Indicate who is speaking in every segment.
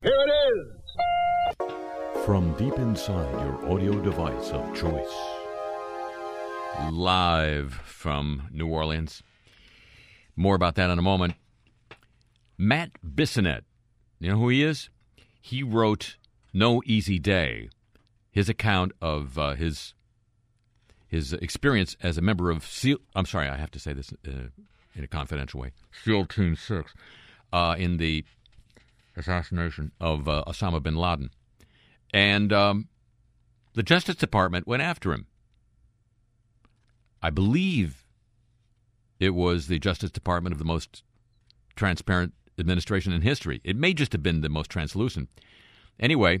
Speaker 1: Here it is.
Speaker 2: From deep inside your audio device of choice.
Speaker 3: Live from New Orleans. More about that in a moment. Matt Bissonette. You know who he is? He wrote No Easy Day, his account of uh, his his experience as a member of SEAL. I'm sorry, I have to say this uh, in a confidential way. SEAL Team Six uh, in the assassination of uh, Osama bin Laden, and um, the Justice Department went after him. I believe it was the Justice Department of the most transparent administration in history. It may just have been the most translucent. Anyway,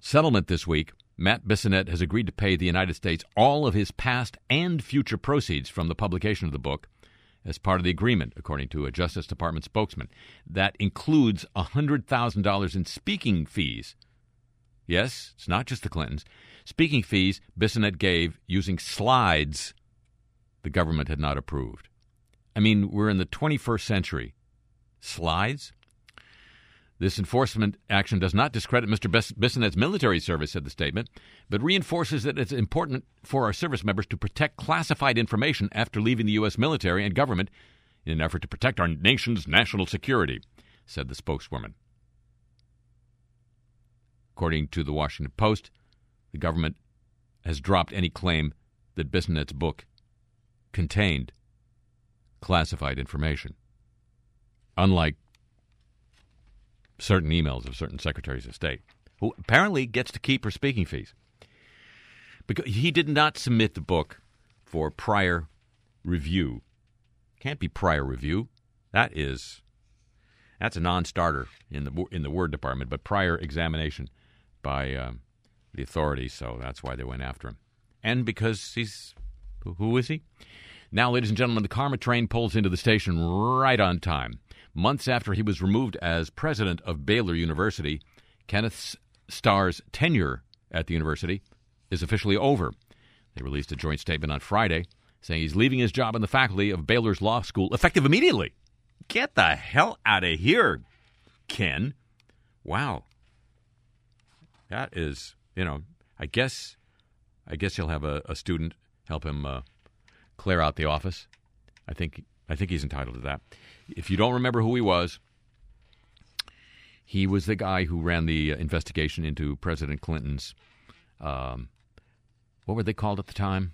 Speaker 3: settlement this week. Matt Bissonette has agreed to pay the United States all of his past and future proceeds from the publication of the book as part of the agreement, according to a Justice Department spokesman. That includes $100,000 in speaking fees. Yes, it's not just the Clintons. Speaking fees Bissonette gave using slides the government had not approved. I mean, we're in the 21st century. Slides? This enforcement action does not discredit Mr. Bissonette's military service, said the statement, but reinforces that it's important for our service members to protect classified information after leaving the U.S. military and government in an effort to protect our nation's national security, said the spokeswoman. According to the Washington Post, the government has dropped any claim that Bissonette's book contained classified information. Unlike certain emails of certain secretaries of state, who apparently gets to keep her speaking fees. Because he did not submit the book for prior review. Can't be prior review. That is that's a non-starter in the in the Word department, but prior examination by um, the authorities. So that's why they went after him, and because he's who is he? Now, ladies and gentlemen, the Karma train pulls into the station right on time. Months after he was removed as president of Baylor University, Kenneth Starr's tenure at the university is officially over. They released a joint statement on Friday saying he's leaving his job in the faculty of Baylor's law school effective immediately. Get the hell out of here, Ken. Wow. That is, you know, I guess I guess he'll have a, a student help him uh, clear out the office. I think I think he's entitled to that. If you don't remember who he was, he was the guy who ran the uh, investigation into President Clinton's. Um, what were they called at the time?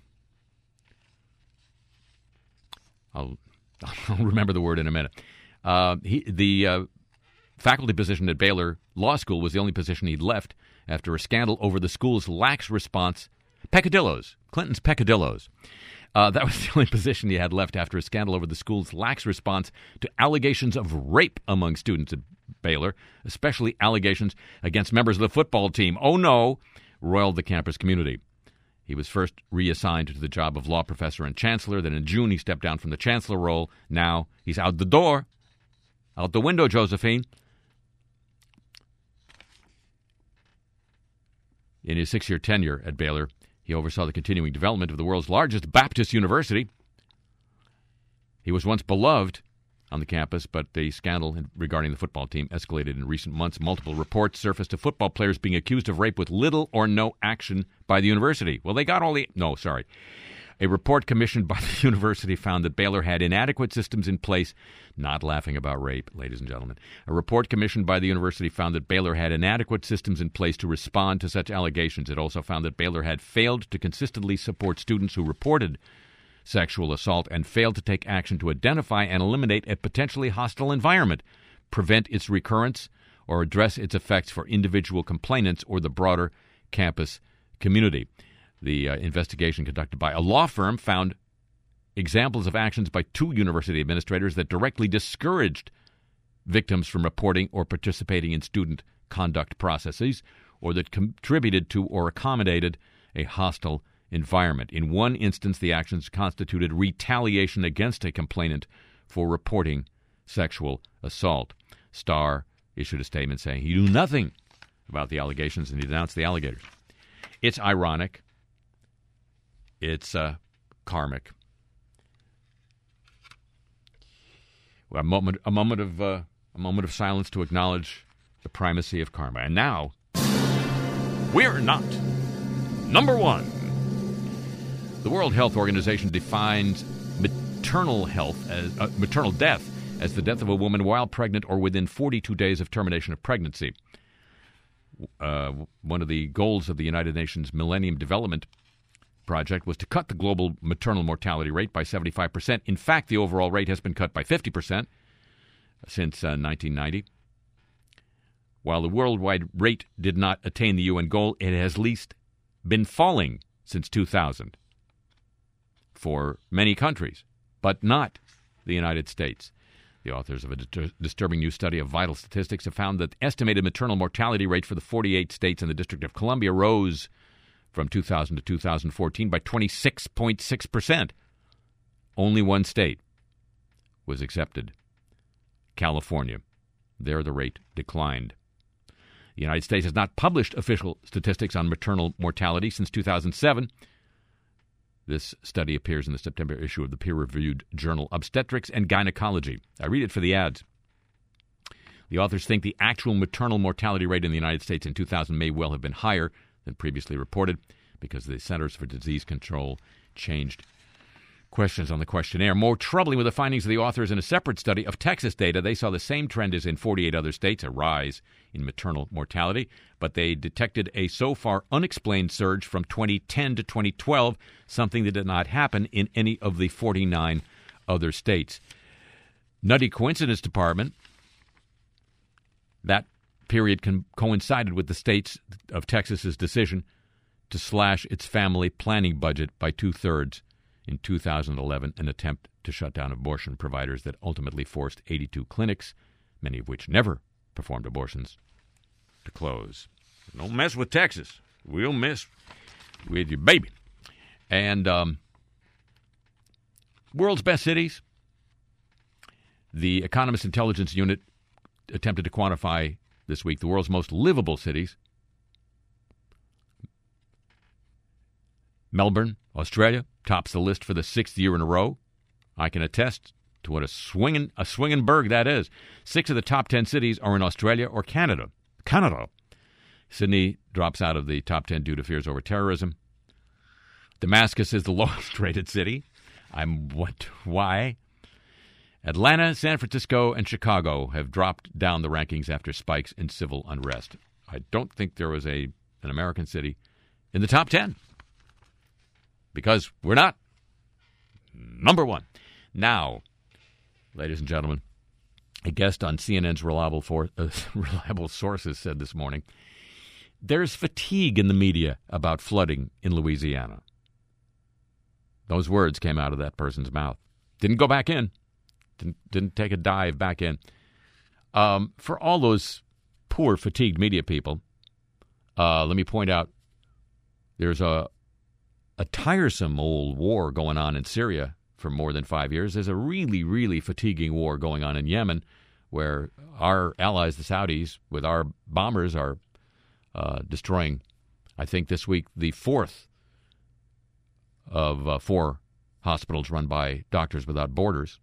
Speaker 3: I'll, I'll remember the word in a minute. Uh, he, the uh, faculty position at Baylor Law School was the only position he'd left after a scandal over the school's lax response. Peccadillos, Clinton's peccadillos. Uh, that was the only position he had left after a scandal over the school's lax response to allegations of rape among students at Baylor, especially allegations against members of the football team. Oh no, roiled the campus community. He was first reassigned to the job of law professor and chancellor. Then in June, he stepped down from the chancellor role. Now he's out the door, out the window, Josephine. In his six year tenure at Baylor, he oversaw the continuing development of the world's largest Baptist university. He was once beloved on the campus, but the scandal regarding the football team escalated in recent months. Multiple reports surfaced of football players being accused of rape with little or no action by the university. Well, they got all the. No, sorry. A report commissioned by the university found that Baylor had inadequate systems in place. Not laughing about rape, ladies and gentlemen. A report commissioned by the university found that Baylor had inadequate systems in place to respond to such allegations. It also found that Baylor had failed to consistently support students who reported sexual assault and failed to take action to identify and eliminate a potentially hostile environment, prevent its recurrence, or address its effects for individual complainants or the broader campus community. The uh, investigation conducted by a law firm found examples of actions by two university administrators that directly discouraged victims from reporting or participating in student conduct processes or that contributed to or accommodated a hostile environment. In one instance, the actions constituted retaliation against a complainant for reporting sexual assault. Starr issued a statement saying he knew nothing about the allegations and he denounced the alligators. It's ironic it's uh, karmic. A moment, a moment of uh, a moment of silence to acknowledge the primacy of karma. And now, we're not. Number one. The World Health Organization defines maternal health as uh, maternal death as the death of a woman while pregnant or within 42 days of termination of pregnancy. Uh, one of the goals of the United Nations Millennium Development Project was to cut the global maternal mortality rate by 75%. In fact, the overall rate has been cut by 50% since uh, 1990. While the worldwide rate did not attain the UN goal, it has at least been falling since 2000 for many countries, but not the United States. The authors of a disturbing new study of vital statistics have found that the estimated maternal mortality rate for the 48 states and the District of Columbia rose from 2000 to 2014 by 26.6%. Only one state was accepted California. There, the rate declined. The United States has not published official statistics on maternal mortality since 2007. This study appears in the September issue of the peer reviewed journal Obstetrics and Gynecology. I read it for the ads. The authors think the actual maternal mortality rate in the United States in 2000 may well have been higher than previously reported because the Centers for Disease Control changed questions on the questionnaire. More troubling were the findings of the authors in a separate study of Texas data. They saw the same trend as in 48 other states, a rise in maternal mortality, but they detected a so far unexplained surge from 2010 to 2012, something that did not happen in any of the 49 other states. Nutty coincidence department. That period con- coincided with the states of Texas's decision to slash its family planning budget by two thirds in 2011, an attempt to shut down abortion providers that ultimately forced 82 clinics, many of which never performed abortions, to close. Don't mess with Texas. We'll mess with your baby. And um, world's best cities. The Economist Intelligence Unit attempted to quantify this week the world's most livable cities. Melbourne, Australia, tops the list for the sixth year in a row. I can attest to what a swinging a swinging burg that is. Six of the top ten cities are in Australia or Canada. Canada. Sydney drops out of the top ten due to fears over terrorism. Damascus is the lowest rated city. I'm what? Why? Atlanta, San Francisco, and Chicago have dropped down the rankings after spikes in civil unrest. I don't think there was a an American city in the top ten because we're not number one. Now, ladies and gentlemen, a guest on CNN's reliable, for, uh, reliable sources said this morning there's fatigue in the media about flooding in Louisiana. Those words came out of that person's mouth. Didn't go back in. Didn't, didn't take a dive back in. Um, for all those poor, fatigued media people, uh, let me point out there's a, a tiresome old war going on in Syria for more than five years. There's a really, really fatiguing war going on in Yemen where our allies, the Saudis, with our bombers, are uh, destroying, I think this week, the fourth of uh, four hospitals run by Doctors Without Borders.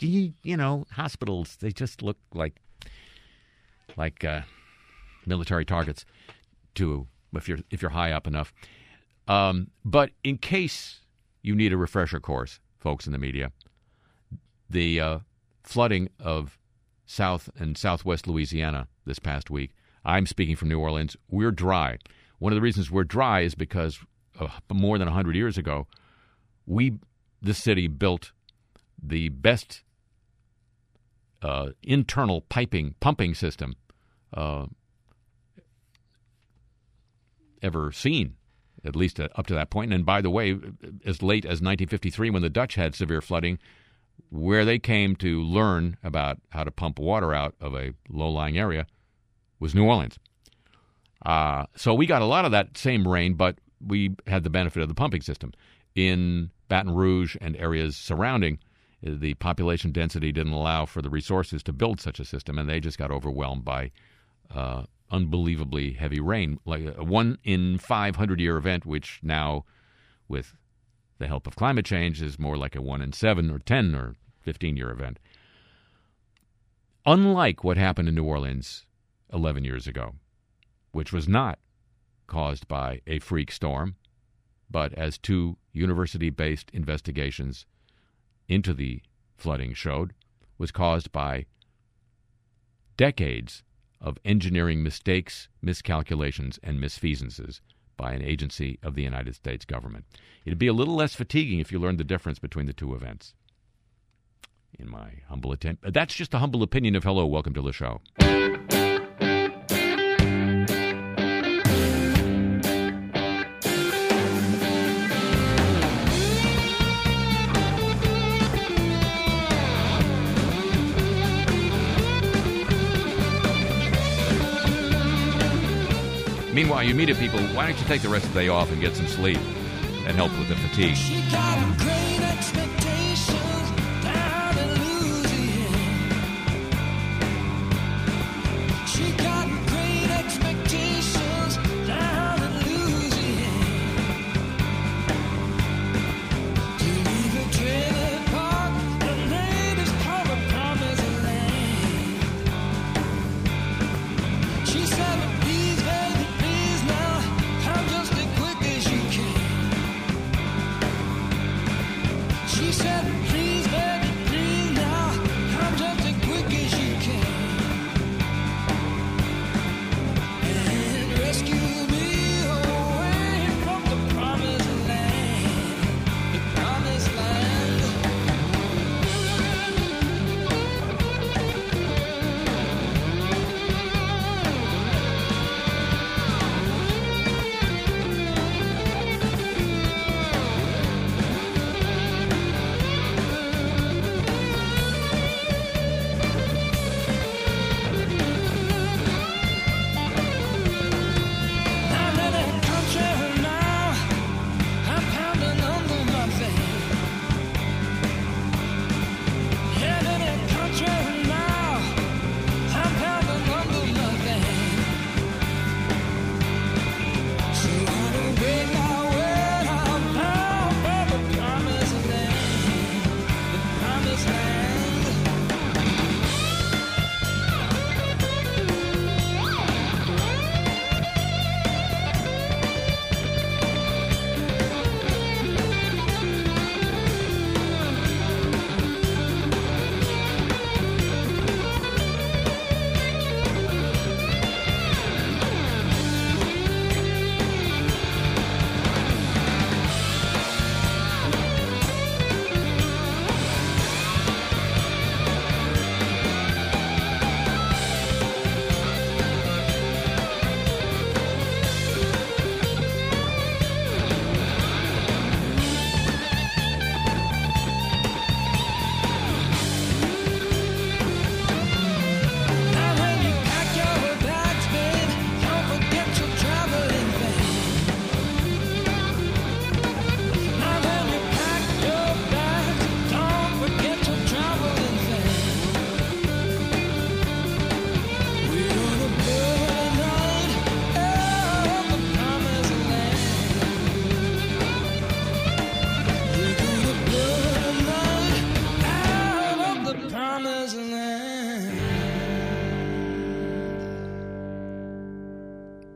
Speaker 3: You, you know, hospitals, they just look like like uh, military targets to if you're if you're high up enough. Um, but in case you need a refresher course, folks in the media, the uh, flooding of South and Southwest Louisiana this past week. I'm speaking from New Orleans. We're dry. One of the reasons we're dry is because uh, more than 100 years ago, we, the city, built the best uh, internal piping pumping system uh, ever seen at least uh, up to that point. And by the way, as late as 1953, when the Dutch had severe flooding, where they came to learn about how to pump water out of a low lying area was New Orleans. Uh, so we got a lot of that same rain, but we had the benefit of the pumping system. In Baton Rouge and areas surrounding, the population density didn't allow for the resources to build such a system, and they just got overwhelmed by uh, unbelievably heavy rain, like a one in 500 year event, which now, with the help of climate change, is more like a one in seven or 10 or 15 year event. Unlike what happened in New Orleans 11 years ago, which was not caused by a freak storm, but as two university based investigations into the flooding showed, was caused by decades of engineering mistakes, miscalculations, and misfeasances by an agency of the United States government. It'd be a little less fatiguing if you learned the difference between the two events. In my humble attempt, that's just a humble opinion of hello. Welcome to the show. Meanwhile, you meet people, why don't you take the rest of the day off and get some sleep? That help with the fatigue.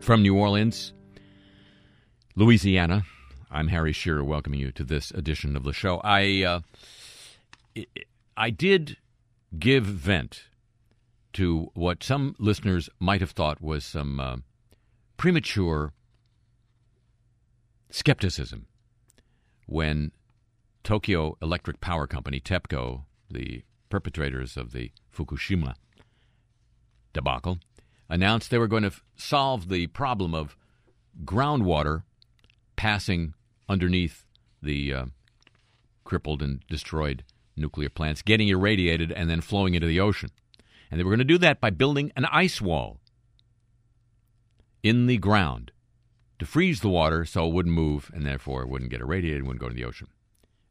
Speaker 4: From
Speaker 3: New Orleans, Louisiana, I'm Harry Shearer welcoming you to this edition of the show. I, uh, I- did give vent to what some listeners might have thought was some uh, premature skepticism when Tokyo Electric Power Company, TEPCO, the perpetrators of the Fukushima debacle, announced they were going to solve the problem of groundwater passing underneath the uh, crippled and destroyed nuclear plants, getting irradiated, and then flowing into the ocean. And they were going to do that by building an ice wall in the ground to freeze the water so it wouldn't move and therefore it wouldn't get irradiated and wouldn't go to the ocean.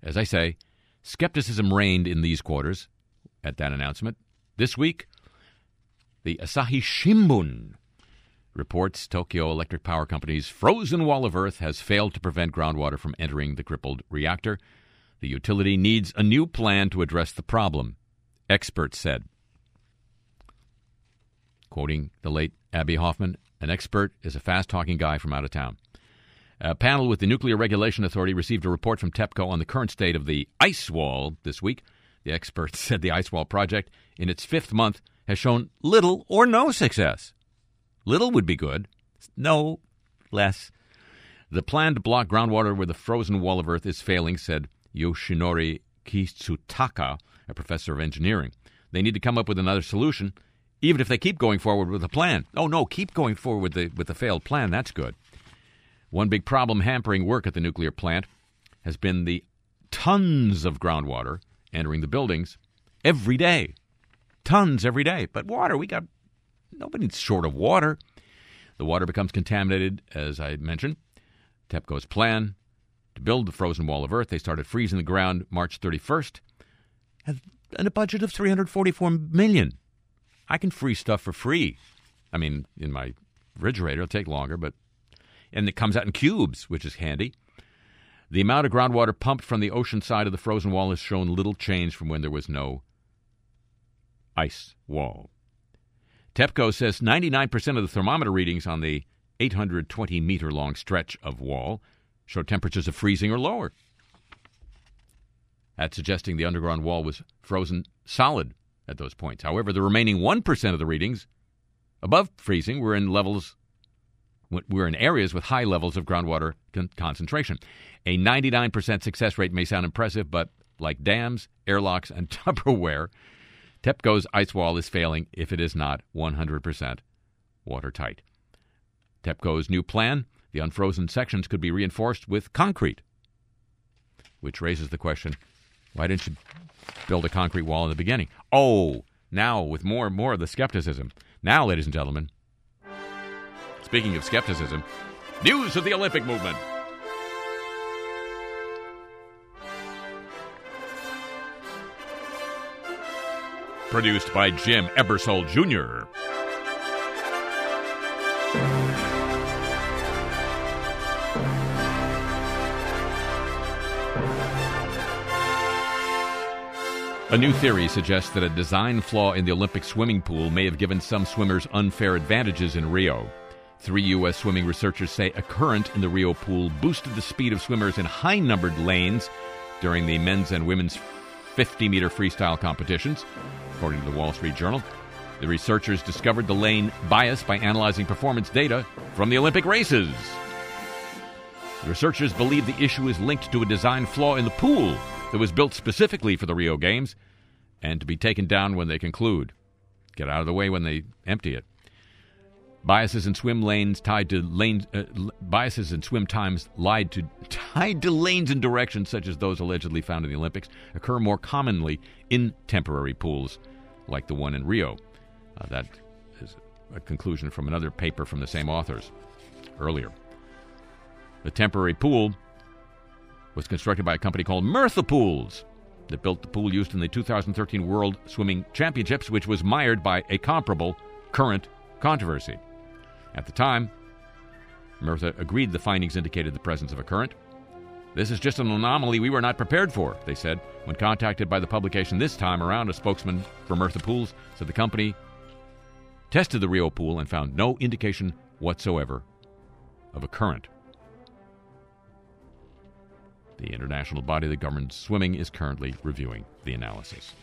Speaker 3: As I say, skepticism reigned in these quarters at that announcement. This week, the Asahi Shimbun reports Tokyo Electric Power Company's frozen wall of earth has failed to prevent groundwater from entering the crippled reactor. The utility needs a new plan to address the problem, experts said. Quoting the late Abbie Hoffman, an expert, is a fast talking guy from out of town. A panel with the Nuclear Regulation Authority received a report from TEPCO on the current state of the ice wall this week. The experts said the ice wall project, in its fifth month, has shown little or no success. Little would be good, no less. The plan to block groundwater with a frozen wall of earth is failing, said Yoshinori Kitsutaka, a professor of engineering. They need to come up with another solution, even if they keep going forward with the plan. Oh no, keep going forward with the with the failed plan. That's good. One big problem hampering work at the nuclear plant has been the tons of groundwater entering the buildings every day. Tons every day. But water, we got nobody's short of water. The water becomes contaminated, as I mentioned. TEPCO's plan to build the frozen wall of earth, they started freezing the ground March 31st, and a budget of 344 million. I can freeze stuff for free. I mean, in my refrigerator, it'll take longer, but and it comes out in cubes, which is handy. The amount of groundwater pumped from the ocean side of the frozen wall has shown little change from when there was no ice wall. TEPCO says 99% of the thermometer readings on the 820 meter long stretch of wall show temperatures of freezing or lower. That's suggesting the underground wall was frozen solid at those points. However, the remaining 1% of the readings above freezing were in levels were in areas with high levels of groundwater con- concentration. A 99% success rate may sound impressive, but like dams, airlocks, and Tupperware, TEPCO's ice wall is failing if it is not 100% watertight. TEPCO's new plan, the unfrozen sections could be reinforced with concrete, which raises the question why didn't you build a concrete wall in the beginning? Oh, now with more and more of the skepticism. Now, ladies and gentlemen, speaking of skepticism, news of the Olympic movement. Produced by Jim Ebersol Jr. A new theory suggests that a design flaw in the Olympic swimming pool may have given some swimmers unfair advantages in Rio. Three U.S. swimming researchers say a current in the Rio pool boosted the speed of swimmers in high numbered lanes during the men's and women's 50 meter freestyle competitions, according to the Wall Street Journal. The researchers discovered the lane bias by analyzing performance data from the Olympic races. The researchers believe the issue is linked to a design flaw in the pool that was built specifically for the Rio Games and to be taken down when they conclude. Get out of the way when they empty it. Biases in swim lanes tied to lanes, uh, biases in swim times lied to tied to lanes and directions such as those allegedly found in the Olympics occur more commonly in temporary pools, like the one in Rio. Uh, that is a conclusion from another paper from the same authors earlier. The temporary pool was constructed by a company called Myrtha Pools that built the pool used in the 2013 World Swimming Championships, which was mired by a comparable current controversy. At the time, Myrtha agreed the findings indicated the presence of a current. This is just an anomaly we were not prepared for, they said. When contacted by the publication this time around, a spokesman for Myrtha Pools said the company tested the Rio pool and found no indication whatsoever of a current. The international body that governs swimming is currently reviewing the analysis.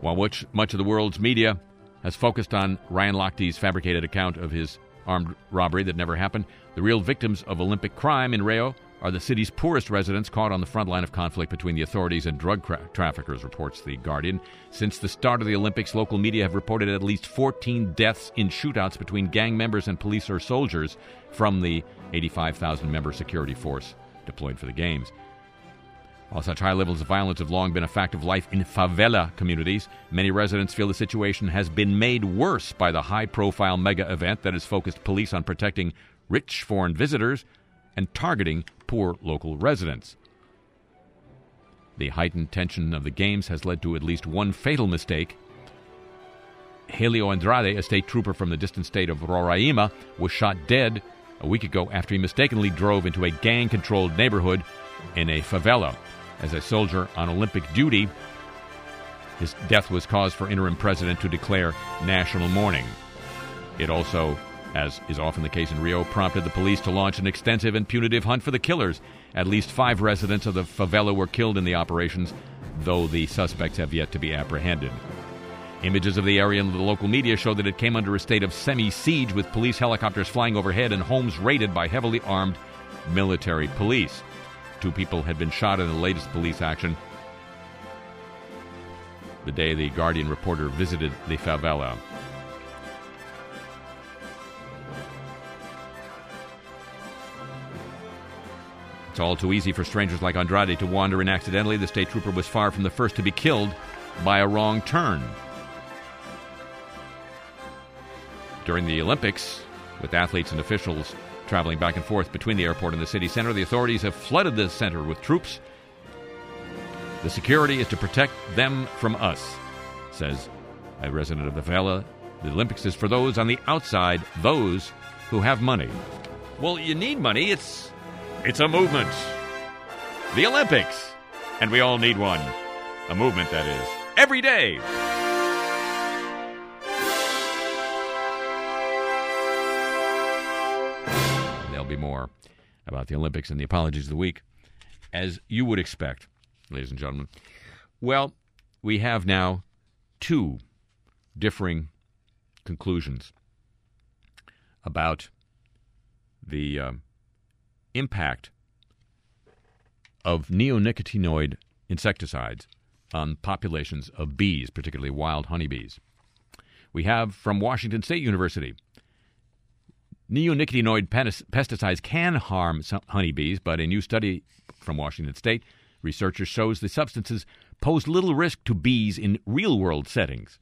Speaker 3: While much, much of the world's media has focused on Ryan Lochte's fabricated account of his armed robbery that never happened, the real victims of Olympic crime in Rio are the city's poorest residents caught on the front line of conflict between the authorities and drug tra- traffickers, reports The Guardian. Since the start of the Olympics, local media have reported at least 14 deaths in shootouts between gang members and police or soldiers from the 85,000 member security force deployed for the Games. While such high levels of violence have long been a fact of life in favela communities, many residents feel the situation has been made worse by the high profile mega event that has focused police on protecting rich foreign visitors and targeting poor local residents. The heightened tension of the games has led to at least one fatal mistake. Helio Andrade, a state trooper from the distant state of Roraima, was shot dead a week ago after he mistakenly drove into a gang controlled neighborhood in a favela. As a soldier on Olympic duty, his death was cause for interim president to declare national mourning. It also, as is often the case in Rio, prompted the police to launch an extensive and punitive hunt for the killers. At least five residents of the favela were killed in the operations, though the suspects have yet to be apprehended. Images of the area in the local media show that it came under a state of semi siege with police helicopters flying overhead and homes raided by heavily armed military police. Two people had been shot in the latest police action the day the Guardian reporter visited the favela. It's all too easy for strangers like Andrade to wander in accidentally. The state trooper was far from the first to be killed by a wrong turn. During the Olympics, with athletes and officials traveling back and forth between the airport and the city center, the authorities have flooded the center with troops. The security is to protect them from us, says a resident of the favela. The Olympics is for those on the outside, those who have money. Well, you need money. It's it's a movement. The Olympics. And we all need one. A movement, that is. Every day. Be more about the Olympics and the apologies of the week, as you would expect, ladies and gentlemen. Well, we have now two differing conclusions about the um, impact of neonicotinoid insecticides on populations of bees, particularly wild honeybees. We have from Washington State University neonicotinoid pesticides can harm honeybees, but a new study from Washington State researchers shows the substances pose little risk to bees in real-world settings.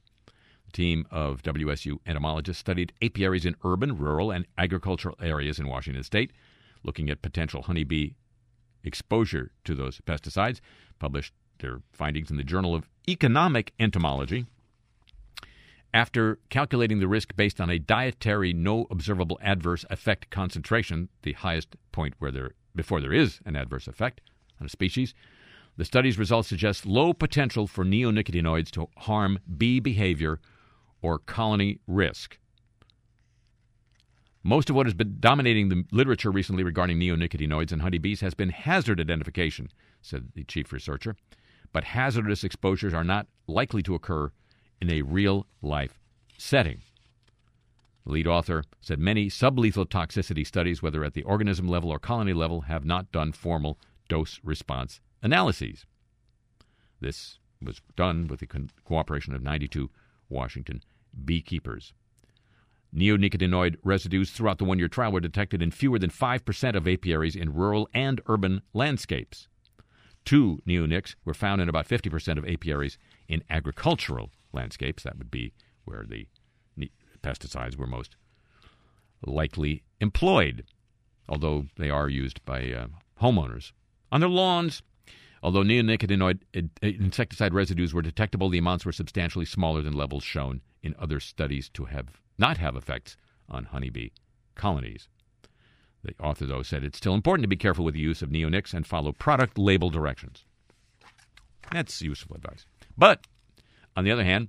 Speaker 3: A team of WSU entomologists studied apiaries in urban, rural, and agricultural areas in Washington State, looking at potential honeybee exposure to those pesticides. Published their findings in the Journal of Economic Entomology. After calculating the risk based on a dietary no observable adverse effect concentration, the highest point where there before there is an adverse effect on a species, the study's results suggest low potential for neonicotinoids to harm bee behavior or colony risk. Most of what has been dominating the literature recently regarding neonicotinoids in honeybees has been hazard identification, said the chief researcher. But hazardous exposures are not likely to occur in a real life setting. The lead author said many sublethal toxicity studies, whether at the organism level or colony level, have not done formal dose response analyses. This was done with the co- cooperation of 92 Washington beekeepers. Neonicotinoid residues throughout the one year trial were detected in fewer than 5% of apiaries in rural and urban landscapes. Two neonics were found in about 50% of apiaries in agricultural landscapes. That would be where the pesticides were most likely employed, although they are used by uh, homeowners. On their lawns, although neonicotinoid insecticide residues were detectable, the amounts were substantially smaller than levels shown in other studies to have not have effects on honeybee colonies. The author, though, said it's still important to be careful with the use of neonics and follow product label directions. That's useful advice. But, on the other hand,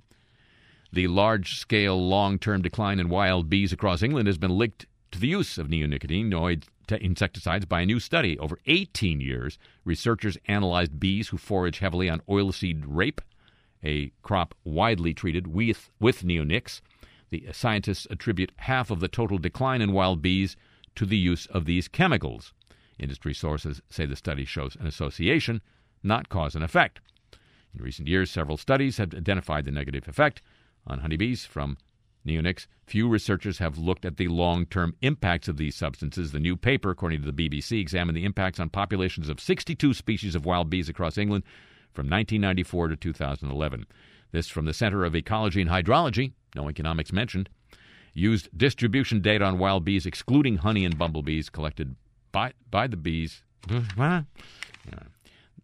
Speaker 3: the large scale long term decline in wild bees across England has been linked to the use of neonicotinoid insecticides by a new study. Over 18 years, researchers analyzed bees who forage heavily on oilseed rape, a crop widely treated with, with neonics. The scientists attribute half of the total decline in wild bees to the use of these chemicals. Industry sources say the study shows an association, not cause and effect. In recent years, several studies have identified the negative effect on honeybees from neonics. Few researchers have looked at the long term impacts of these substances. The new paper, according to the BBC, examined the impacts on populations of 62 species of wild bees across England from 1994 to 2011. This from the Center of Ecology and Hydrology, no economics mentioned, used distribution data on wild bees, excluding honey and bumblebees, collected by, by the bees.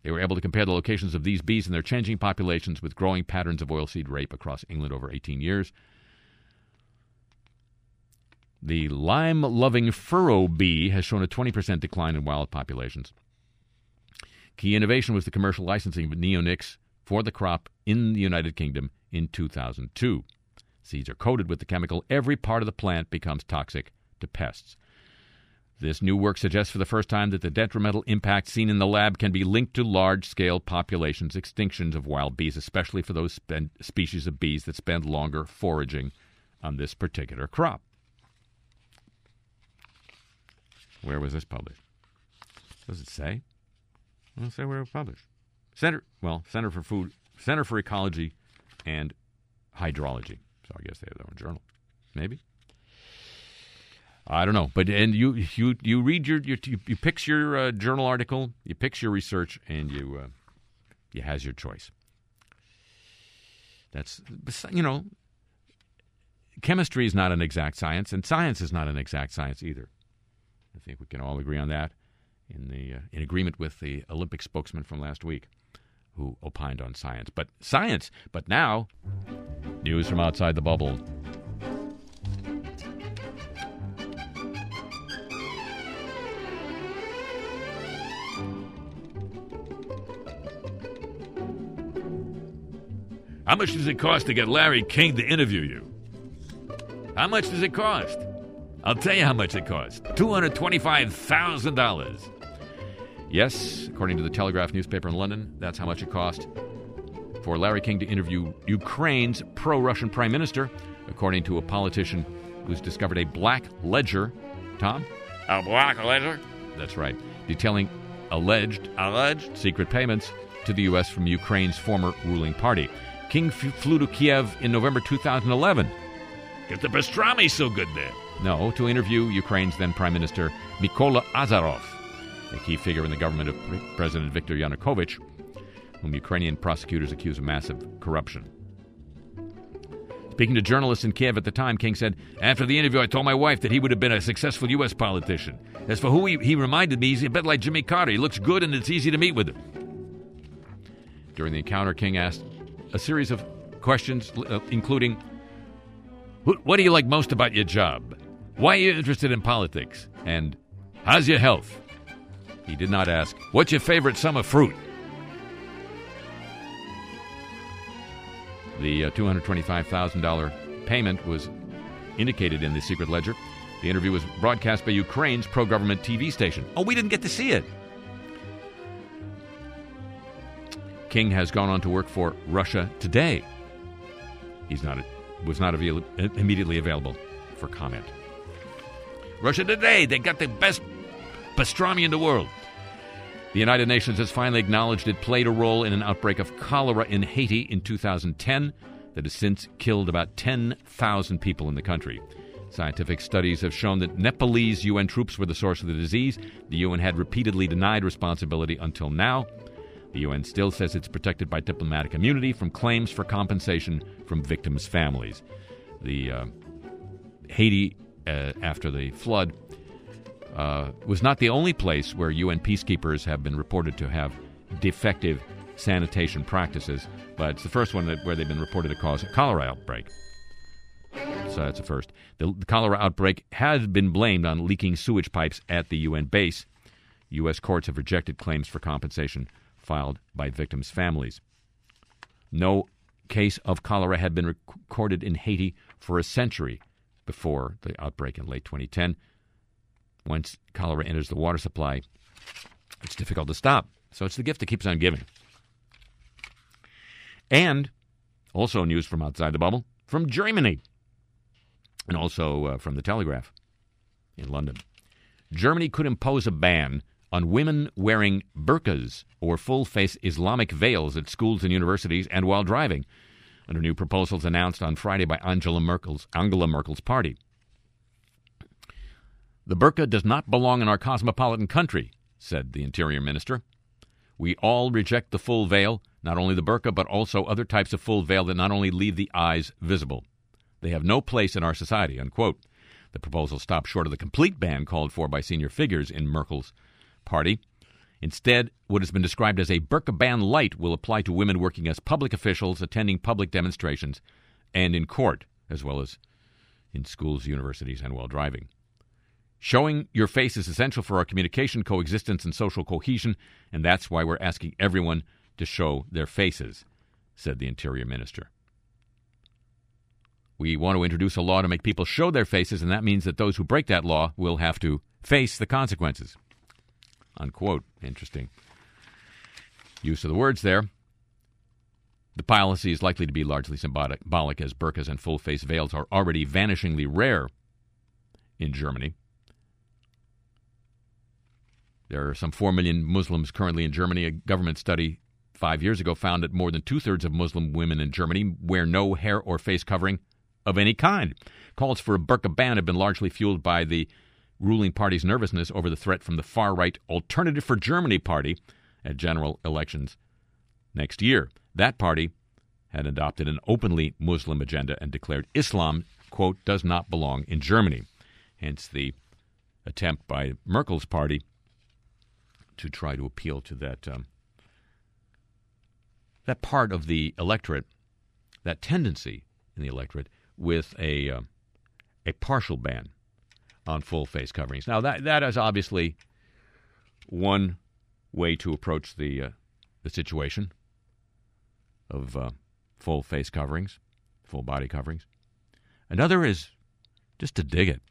Speaker 3: They were able to compare the locations of these bees and their changing populations with growing patterns of oilseed rape across England over 18 years. The lime loving furrow bee has shown a 20% decline in wild populations. Key innovation was the commercial licensing of neonics for the crop in the United Kingdom in 2002. Seeds are coated with the chemical. Every part of the plant becomes toxic to pests. This new work suggests for the first time that the detrimental impact seen in the lab can be linked to large scale populations extinctions of wild bees, especially for those spend, species of bees that spend longer foraging on this particular crop. Where was this published? Does it say? It doesn't say where it was published. Center, well, Center for Food, Center for Ecology and Hydrology. So I guess they have their own journal. Maybe. I don't know, but and you you you read your, your you, you picks your uh, journal article, you picks your research, and you uh, you has your choice. That's you know, chemistry is not an exact science, and science is not an exact science either. I think we can all agree on that. In the uh, in agreement with the Olympic spokesman from last week, who opined on science, but science. But now, news from outside the bubble.
Speaker 1: How much does it cost to get Larry King to interview you? How much does it cost? I'll tell you how much it costs $225,000.
Speaker 3: Yes, according to the Telegraph newspaper in London, that's how much it cost for Larry King to interview Ukraine's pro Russian prime minister, according to a politician who's discovered a black ledger. Tom?
Speaker 1: A black ledger?
Speaker 3: That's right. Detailing alleged
Speaker 1: Alleged?
Speaker 3: secret payments to the U.S. from Ukraine's former ruling party. King flew to Kiev in November 2011.
Speaker 1: Get the pastrami so good there.
Speaker 3: No, to interview Ukraine's then Prime Minister Mykola Azarov, a key figure in the government of Pre- President Viktor Yanukovych, whom Ukrainian prosecutors accuse of massive corruption. Speaking to journalists in Kiev at the time, King said, After the interview, I told my wife that he would have been a successful U.S. politician. As for who he, he reminded me, he's a bit like Jimmy Carter. He looks good and it's easy to meet with him. During the encounter, King asked a series of questions, uh, including What do you like most about your job? Why are you interested in politics? And how's your health? He did not ask, What's your favorite summer fruit? The uh, $225,000 payment was indicated in the secret ledger. The interview was broadcast by Ukraine's pro government TV station. Oh, we didn't get to see it. King has gone on to work for Russia Today. He's not was not avail- immediately available for comment.
Speaker 1: Russia Today, they got the best pastrami in the world.
Speaker 3: The United Nations has finally acknowledged it played a role in an outbreak of cholera in Haiti in 2010 that has since killed about 10,000 people in the country. Scientific studies have shown that Nepalese UN troops were the source of the disease. The UN had repeatedly denied responsibility until now. The UN still says it's protected by diplomatic immunity from claims for compensation from victims' families. The uh, Haiti, uh, after the flood, uh, was not the only place where UN peacekeepers have been reported to have defective sanitation practices, but it's the first one that, where they've been reported to cause a cholera outbreak. So that's the first. The, the cholera outbreak has been blamed on leaking sewage pipes at the UN base. U.S. courts have rejected claims for compensation filed by victims' families. No case of cholera had been recorded in Haiti for a century before the outbreak in late 2010. Once cholera enters the water supply, it's difficult to stop. So it's the gift that keeps on giving. And also news from outside the bubble from Germany and also uh, from the Telegraph in London. Germany could impose a ban on women wearing burqas or full face Islamic veils at schools and universities and while driving, under new proposals announced on Friday by Angela Merkel's, Angela Merkel's party. The burqa does not belong in our cosmopolitan country, said the Interior Minister. We all reject the full veil, not only the burqa, but also other types of full veil that not only leave the eyes visible. They have no place in our society, unquote. The proposal stopped short of the complete ban called for by senior figures in Merkel's party. Instead, what has been described as a burqa ban light will apply to women working as public officials, attending public demonstrations, and in court, as well as in schools, universities, and while driving. Showing your face is essential for our communication, coexistence, and social cohesion, and that's why we're asking everyone to show their faces, said the Interior Minister. We want to introduce a law to make people show their faces, and that means that those who break that law will have to face the consequences. Unquote. Interesting use of the words there. The policy is likely to be largely symbolic as burqas and full face veils are already vanishingly rare in Germany. There are some 4 million Muslims currently in Germany. A government study five years ago found that more than two thirds of Muslim women in Germany wear no hair or face covering of any kind. Calls for a burqa ban have been largely fueled by the ruling party's nervousness over the threat from the far right Alternative for Germany party at general elections next year. That party had adopted an openly Muslim agenda and declared Islam, quote, does not belong in Germany. Hence the attempt by Merkel's party to try to appeal to that um, that part of the electorate, that tendency in the electorate, with a uh, a partial ban on full face coverings. Now that that is obviously one way to approach the uh, the situation of uh, full face coverings, full body coverings. Another is just to dig it.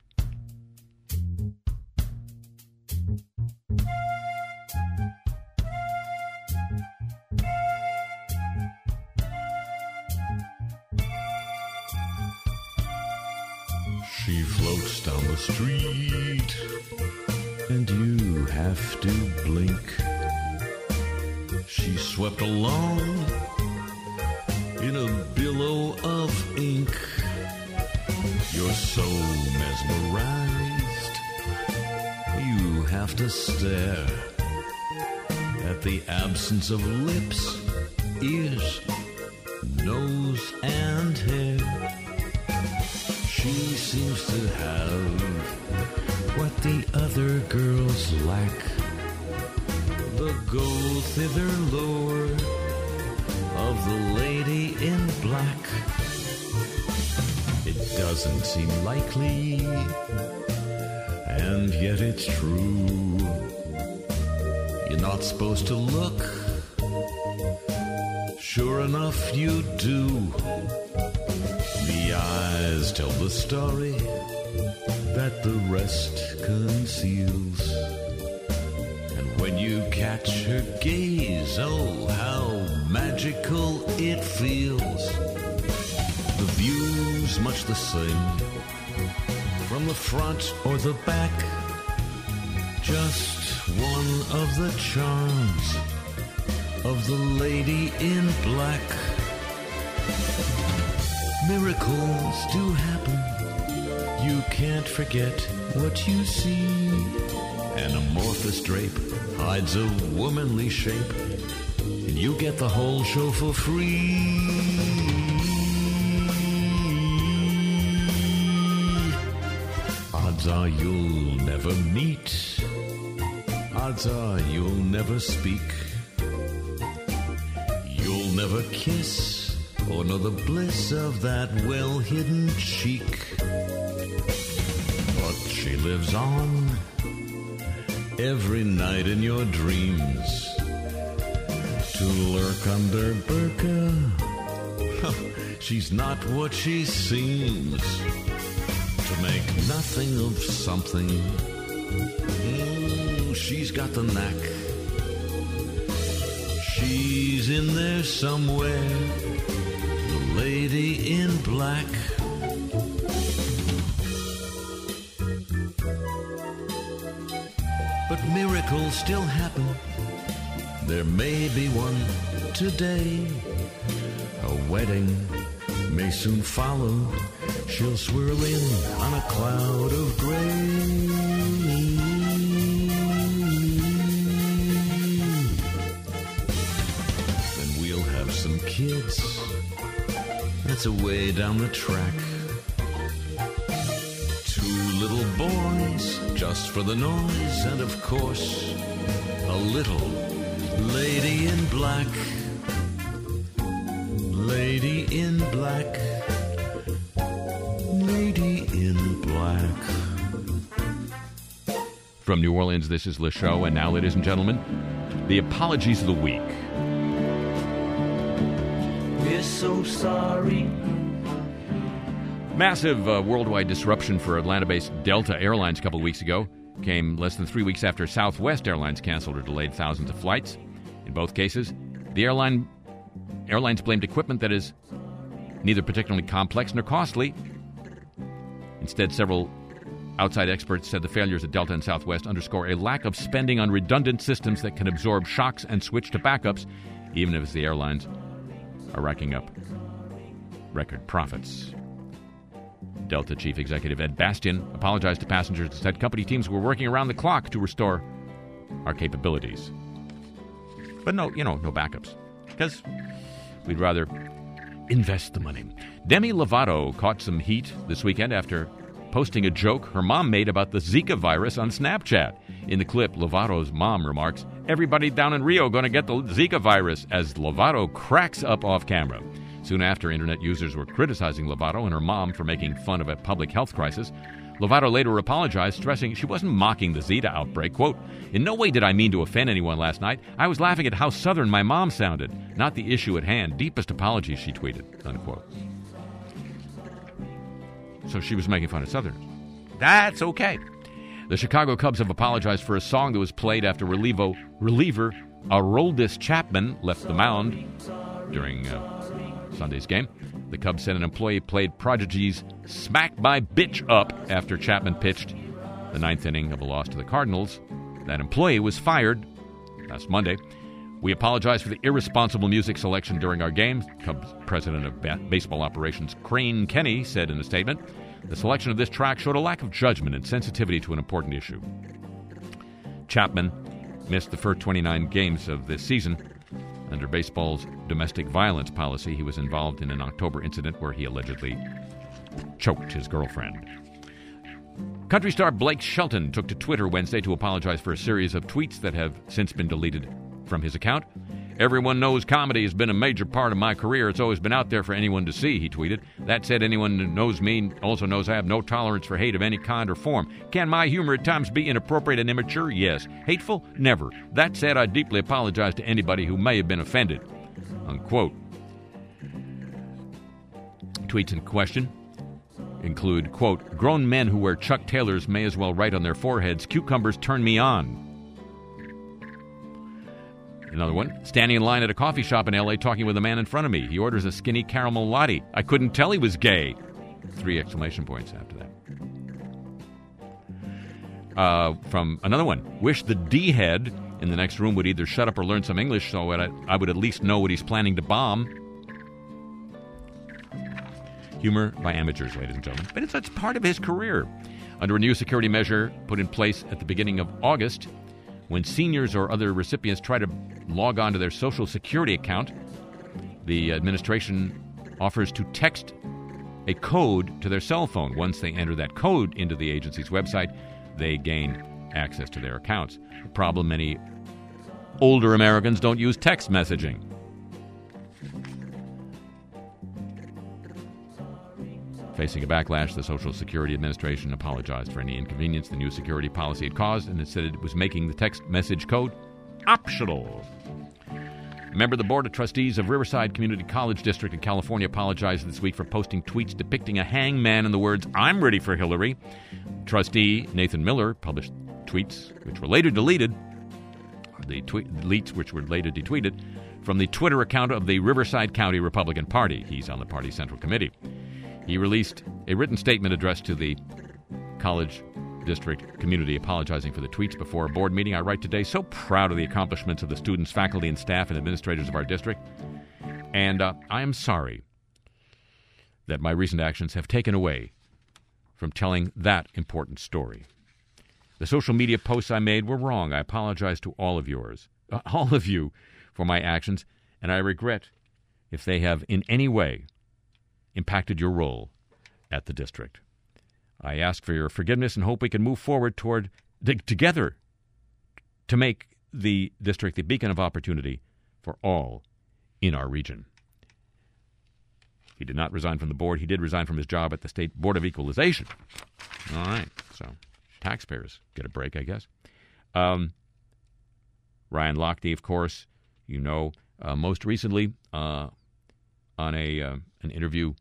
Speaker 5: She floats down the street, and you have to blink. She swept along in a billow of ink. You're so mesmerized, you have to stare at the absence of lips, ears, nose, and hair. Have what the other girls lack. The go thither lure of the lady in black. It doesn't seem likely, and yet it's true. You're not supposed to look. Sure enough, you do. Eyes tell the story that the rest conceals. And when you catch her gaze, oh, how magical it feels. The view's much the same from the front or the back. Just one of the charms of the lady in black. Miracles do happen. You can't forget what you see. An amorphous drape hides a womanly shape, and you get the whole show for free. Odds are you'll never meet. Odds are you'll never speak. You'll never kiss or know the bliss of that well hidden cheek. But she lives on every night in your dreams to lurk under burqa. She's not what she seems to make nothing of something. Mm, she's got the knack. She's in there somewhere, lady in black. But miracles still happen. There may be one today. A wedding may soon follow. She'll swirl in on a cloud of gray. That's a way down the track. Two little boys, just for the noise, and of course, a little lady in black. Lady in black. Lady in black.
Speaker 3: From New Orleans, this is Le Show. And now, ladies and gentlemen, the apologies of the week.
Speaker 6: So sorry.
Speaker 3: Massive uh, worldwide disruption for Atlanta based Delta Airlines a couple weeks ago came less than three weeks after Southwest Airlines canceled or delayed thousands of flights. In both cases, the airline airlines blamed equipment that is neither particularly complex nor costly. Instead, several outside experts said the failures at Delta and Southwest underscore a lack of spending on redundant systems that can absorb shocks and switch to backups, even if it's the airlines are racking up record profits. Delta Chief Executive Ed Bastian apologized to passengers and said company teams were working around the clock to restore our capabilities. But no, you know, no backups. Because we'd rather invest the money. Demi Lovato caught some heat this weekend after posting a joke her mom made about the Zika virus on Snapchat. In the clip, Lovato's mom remarks, Everybody down in Rio going to get the Zika virus, as Lovato cracks up off camera. Soon after, internet users were criticizing Lovato and her mom for making fun of a public health crisis. Lovato later apologized, stressing she wasn't mocking the Zika outbreak. Quote, In no way did I mean to offend anyone last night. I was laughing at how southern my mom sounded, not the issue at hand. Deepest apologies, she tweeted. Unquote. So she was making fun of Southerners. That's okay. The Chicago Cubs have apologized for a song that was played after relievo, reliever Aroldis Chapman left the mound during uh, Sunday's game. The Cubs said an employee played Prodigy's Smack My Bitch Up after Chapman pitched the ninth inning of a loss to the Cardinals. That employee was fired last Monday. We apologize for the irresponsible music selection during our game, Cubs president of ba- baseball operations Crane Kenney said in a statement. The selection of this track showed a lack of judgment and sensitivity to an important issue. Chapman missed the first 29 games of this season. Under baseball's domestic violence policy, he was involved in an October incident where he allegedly choked his girlfriend. Country star Blake Shelton took to Twitter Wednesday to apologize for a series of tweets that have since been deleted from his account. Everyone knows comedy has been a major part of my career. It's always been out there for anyone to see, he tweeted. That said, anyone who knows me also knows I have no tolerance for hate of any kind or form. Can my humor at times be inappropriate and immature? Yes. Hateful? Never. That said, I deeply apologize to anybody who may have been offended. Unquote. Tweets in question include, quote, grown men who wear Chuck Taylors may as well write on their foreheads, cucumbers turn me on. Another one, standing in line at a coffee shop in LA talking with a man in front of me. He orders a skinny caramel latte. I couldn't tell he was gay. Three exclamation points after that. Uh, from another one, wish the D head in the next room would either shut up or learn some English so I, I would at least know what he's planning to bomb. Humor by amateurs, ladies and gentlemen. But it's, it's part of his career. Under a new security measure put in place at the beginning of August, when seniors or other recipients try to log on to their Social Security account, the administration offers to text a code to their cell phone. Once they enter that code into the agency's website, they gain access to their accounts. The problem many older Americans don't use text messaging. Facing a backlash, the Social Security Administration apologized for any inconvenience the new security policy had caused and it said it was making the text message code optional. Member of the Board of Trustees of Riverside Community College District in California apologized this week for posting tweets depicting a hangman in the words, I'm ready for Hillary. Trustee Nathan Miller published tweets, which were later deleted, the tweet, deletes which were later detweeted, from the Twitter account of the Riverside County Republican Party. He's on the party's Central Committee. He released a written statement addressed to the college district community apologizing for the tweets before a board meeting. I write today, so proud of the accomplishments of the students, faculty, and staff and administrators of our district. And uh, I am sorry that my recent actions have taken away from telling that important story. The social media posts I made were wrong. I apologize to all of yours, uh, all of you, for my actions, and I regret if they have in any way impacted your role at the district. I ask for your forgiveness and hope we can move forward toward together to make the district the beacon of opportunity for all in our region. He did not resign from the board. He did resign from his job at the State Board of Equalization. All right. So taxpayers get a break, I guess. Um, Ryan Lochte, of course, you know, uh, most recently uh, on a uh, an interview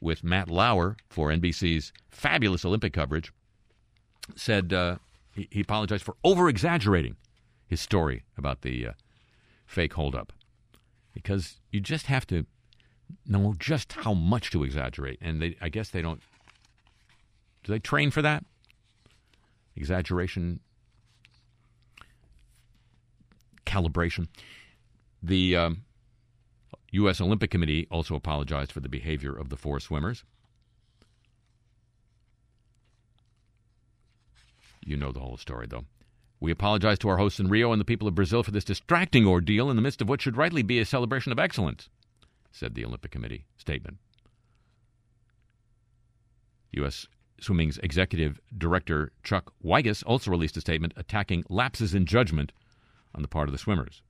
Speaker 3: with Matt Lauer for NBC's fabulous Olympic coverage, said uh, he, he apologized for over exaggerating his story about the uh, fake holdup because you just have to know just how much to exaggerate. And they, I guess they don't. Do they train for that? Exaggeration, calibration. The um, U.S. Olympic Committee also apologized for the behavior of the four swimmers. You know the whole story, though. We apologize to our hosts in Rio and the people of Brazil for this distracting ordeal in the midst of what should rightly be a celebration of excellence, said the Olympic Committee statement. U.S. Swimming's executive director Chuck Wielgus also released a statement attacking lapses in judgment on the part of the swimmers.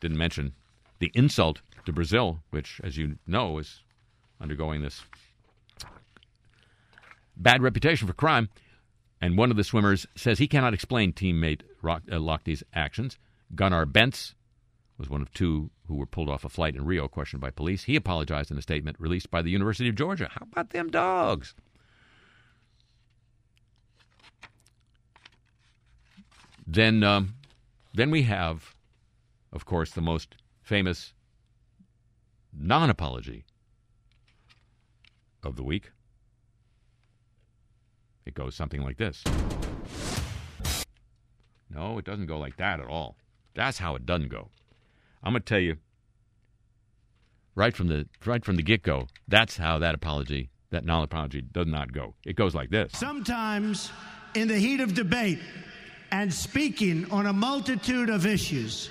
Speaker 3: Didn't mention the insult to Brazil, which, as you know, is undergoing this bad reputation for crime. And one of the swimmers says he cannot explain teammate Rock, uh, actions. Gunnar Bentz was one of two who were pulled off a flight in Rio, questioned by police. He apologized in a statement released by the University of Georgia. How about them dogs? Then, um, then we have, of course, the most famous non-apology of the week. It goes something like this. No, it doesn't go like that at all. That's how it doesn't go. I'm going to tell you right from the right from the get-go. That's how that apology, that non-apology does not go. It goes like this.
Speaker 7: Sometimes, in the heat of debate and speaking on a multitude of issues,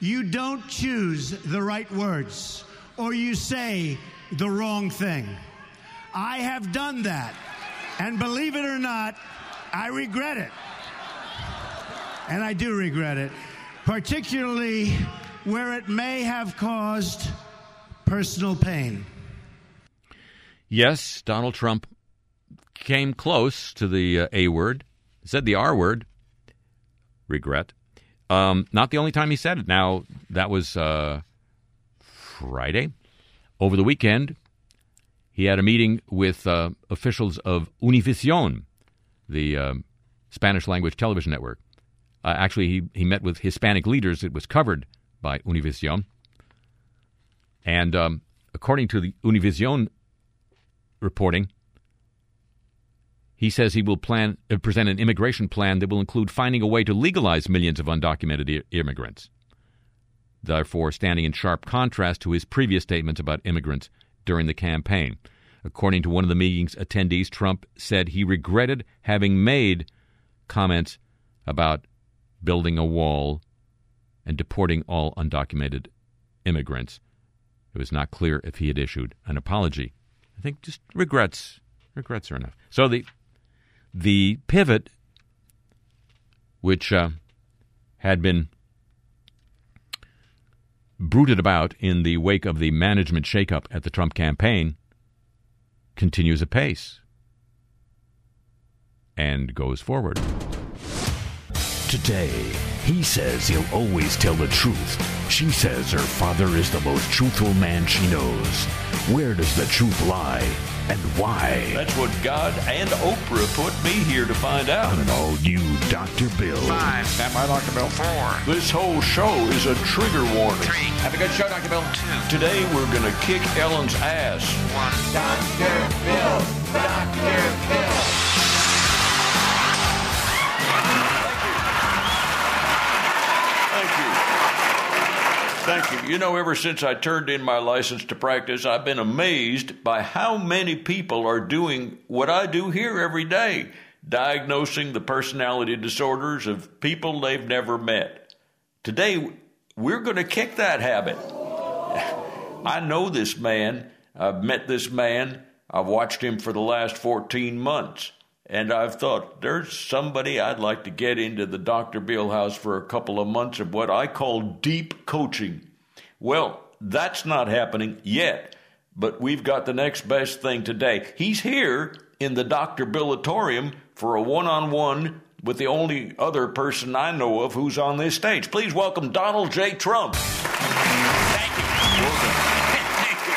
Speaker 7: you don't choose the right words or you say the wrong thing. I have done that. And believe it or not, I regret it. And I do regret it, particularly where it may have caused personal pain.
Speaker 3: Yes, Donald Trump came close to the uh, A word, said the R word, regret. Um, not the only time he said it. Now, that was uh, Friday. Over the weekend, he had a meeting with uh, officials of Univision, the uh, Spanish language television network. Uh, actually, he, he met with Hispanic leaders. It was covered by Univision. And um, according to the Univision reporting, he says he will plan uh, present an immigration plan that will include finding a way to legalize millions of undocumented I- immigrants. Therefore, standing in sharp contrast to his previous statements about immigrants during the campaign. According to one of the meeting's attendees, Trump said he regretted having made comments about building a wall and deporting all undocumented immigrants. It was not clear if he had issued an apology. I think just regrets regrets are enough. So the the pivot, which uh, had been brooded about in the wake of the management shakeup at the Trump campaign, continues apace and goes forward.
Speaker 8: Today, he says he'll always tell the truth. She says her father is the most truthful man she knows. Where does the truth lie? And why?
Speaker 5: That's what God and Oprah put me here to find out.
Speaker 8: On an all new Dr. Bill.
Speaker 9: Five. Stand by, Dr. Bill. Four.
Speaker 5: This whole show is a trigger warning.
Speaker 9: Three. Have a good show, Dr. Bill. Two.
Speaker 5: Today we're going to kick Ellen's ass.
Speaker 9: One. Dr. Bill. Dr. Bill.
Speaker 5: Thank you. You know, ever since I turned in my license to practice, I've been amazed by how many people are doing what I do here every day diagnosing the personality disorders of people they've never met. Today, we're going to kick that habit. I know this man. I've met this man. I've watched him for the last 14 months. And I've thought, there's somebody I'd like to get into the Dr. Bill house for a couple of months of what I call deep coaching. Well, that's not happening yet, but we've got the next best thing today. He's here in the Dr. Billatorium for a one on one with the only other person I know of who's on this stage. Please welcome Donald J. Trump.
Speaker 9: Thank you. Thank you.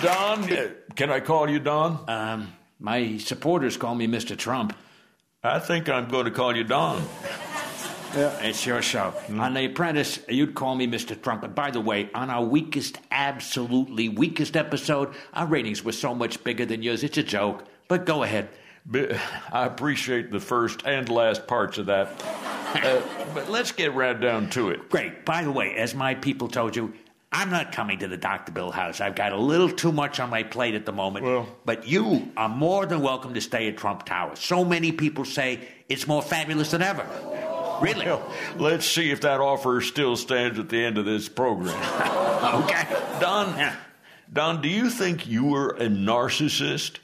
Speaker 9: Thank you.
Speaker 5: Don, can I call you Don?
Speaker 10: Um, my supporters call me Mr. Trump.
Speaker 5: I think I'm going to call you Don. Yeah.
Speaker 10: It's your show. On The Apprentice, you'd call me Mr. Trump. And by the way, on our weakest, absolutely weakest episode, our ratings were so much bigger than yours. It's a joke. But go ahead.
Speaker 5: I appreciate the first and last parts of that. Uh, but let's get right down to it.
Speaker 10: Great. By the way, as my people told you, I'm not coming to the Dr. Bill house. I've got a little too much on my plate at the moment.
Speaker 5: Well-
Speaker 10: but you are more than welcome to stay at Trump Tower. So many people say it's more fabulous than ever. Really?
Speaker 5: Well, let's see if that offer still stands at the end of this program.
Speaker 10: okay.
Speaker 5: Don,
Speaker 10: Yeah.
Speaker 5: Don, do you think you were a narcissist?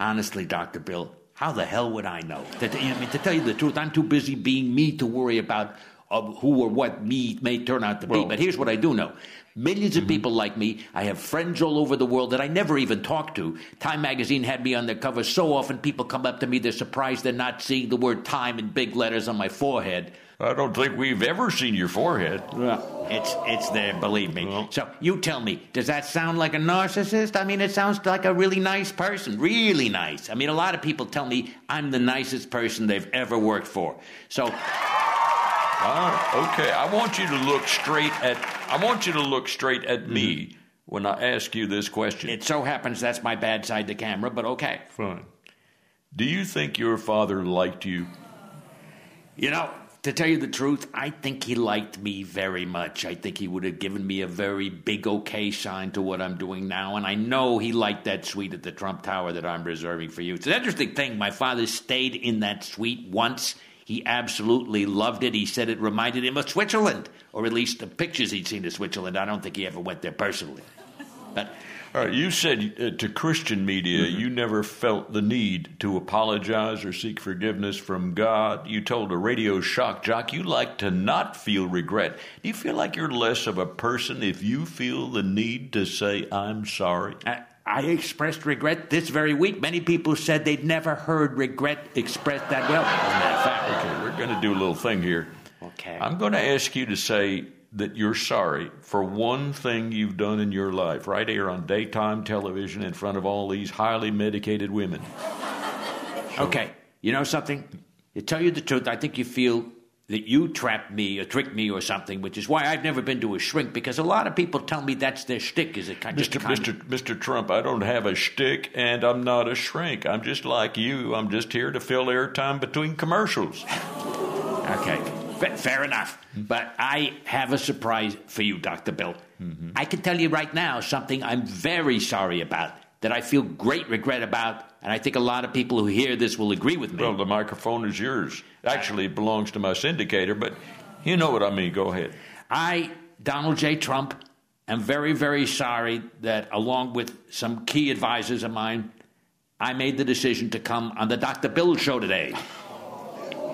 Speaker 10: Honestly, Dr. Bill, how the hell would I know? To, I mean, to tell you the truth, I'm too busy being me to worry about uh, who or what me may turn out to be. But here's what I do know. Millions of mm-hmm. people like me. I have friends all over the world that I never even talk to. Time magazine had me on their cover so often people come up to me, they're surprised they're not seeing the word time in big letters on my forehead.
Speaker 5: I don't think we've ever seen your forehead.
Speaker 10: Well, it's it's there, believe me. So you tell me, does that sound like a narcissist? I mean, it sounds like a really nice person, really nice. I mean, a lot of people tell me I'm the nicest person they've ever worked for. So
Speaker 5: Ah, okay, I want you to look straight at I want you to look straight at me when I ask you this question.
Speaker 10: it so happens that's my bad side to camera, but okay.
Speaker 5: Fine. Do you think your father liked you?
Speaker 10: You know, to tell you the truth, I think he liked me very much. I think he would have given me a very big okay sign to what I'm doing now, and I know he liked that suite at the Trump Tower that I'm reserving for you. It's an interesting thing. My father stayed in that suite once. He absolutely loved it. He said it reminded him of Switzerland, or at least the pictures he'd seen of Switzerland. I don't think he ever went there personally. But
Speaker 5: All right, you said uh, to Christian media
Speaker 10: Mm-hmm.
Speaker 5: you never felt the need to apologize or seek forgiveness from God. You told a radio shock jock you like to not feel regret. Do you feel like you're less of a person if you feel the need to say, I'm sorry?
Speaker 10: I, I expressed regret this very week. Many people said they'd never heard regret expressed that well. As a matter of fact.
Speaker 5: Okay, we're going to do a little thing here.
Speaker 10: Okay.
Speaker 5: I'm going to ask you to say that you're sorry for one thing you've done in your life, right here on daytime television in front of all these highly medicated women.
Speaker 10: Okay, you know something? To tell you the truth, I think you feel that you trapped me or tricked me or something, which is why I've never been to a shrink because a lot of people tell me that's their shtick. Is it kind
Speaker 5: Mr.
Speaker 10: kind
Speaker 5: Mr. Mr. Trump, I don't have a shtick and I'm not a shrink. I'm just like you. I'm just here to fill airtime between commercials.
Speaker 10: Okay, fa- fair enough. But I have a surprise for you, Dr. Bill. Mm-hmm. I can tell you right now something I'm very sorry about, that I feel great regret about, and I think a lot of people who hear this will agree with me.
Speaker 5: Well, the microphone is yours. Actually, it belongs to my syndicator, but you know what I mean. Go ahead.
Speaker 10: I, Donald J. Trump, am very, very sorry that, along with some key advisors of mine, I made the decision to come on the Dr. Bill show today.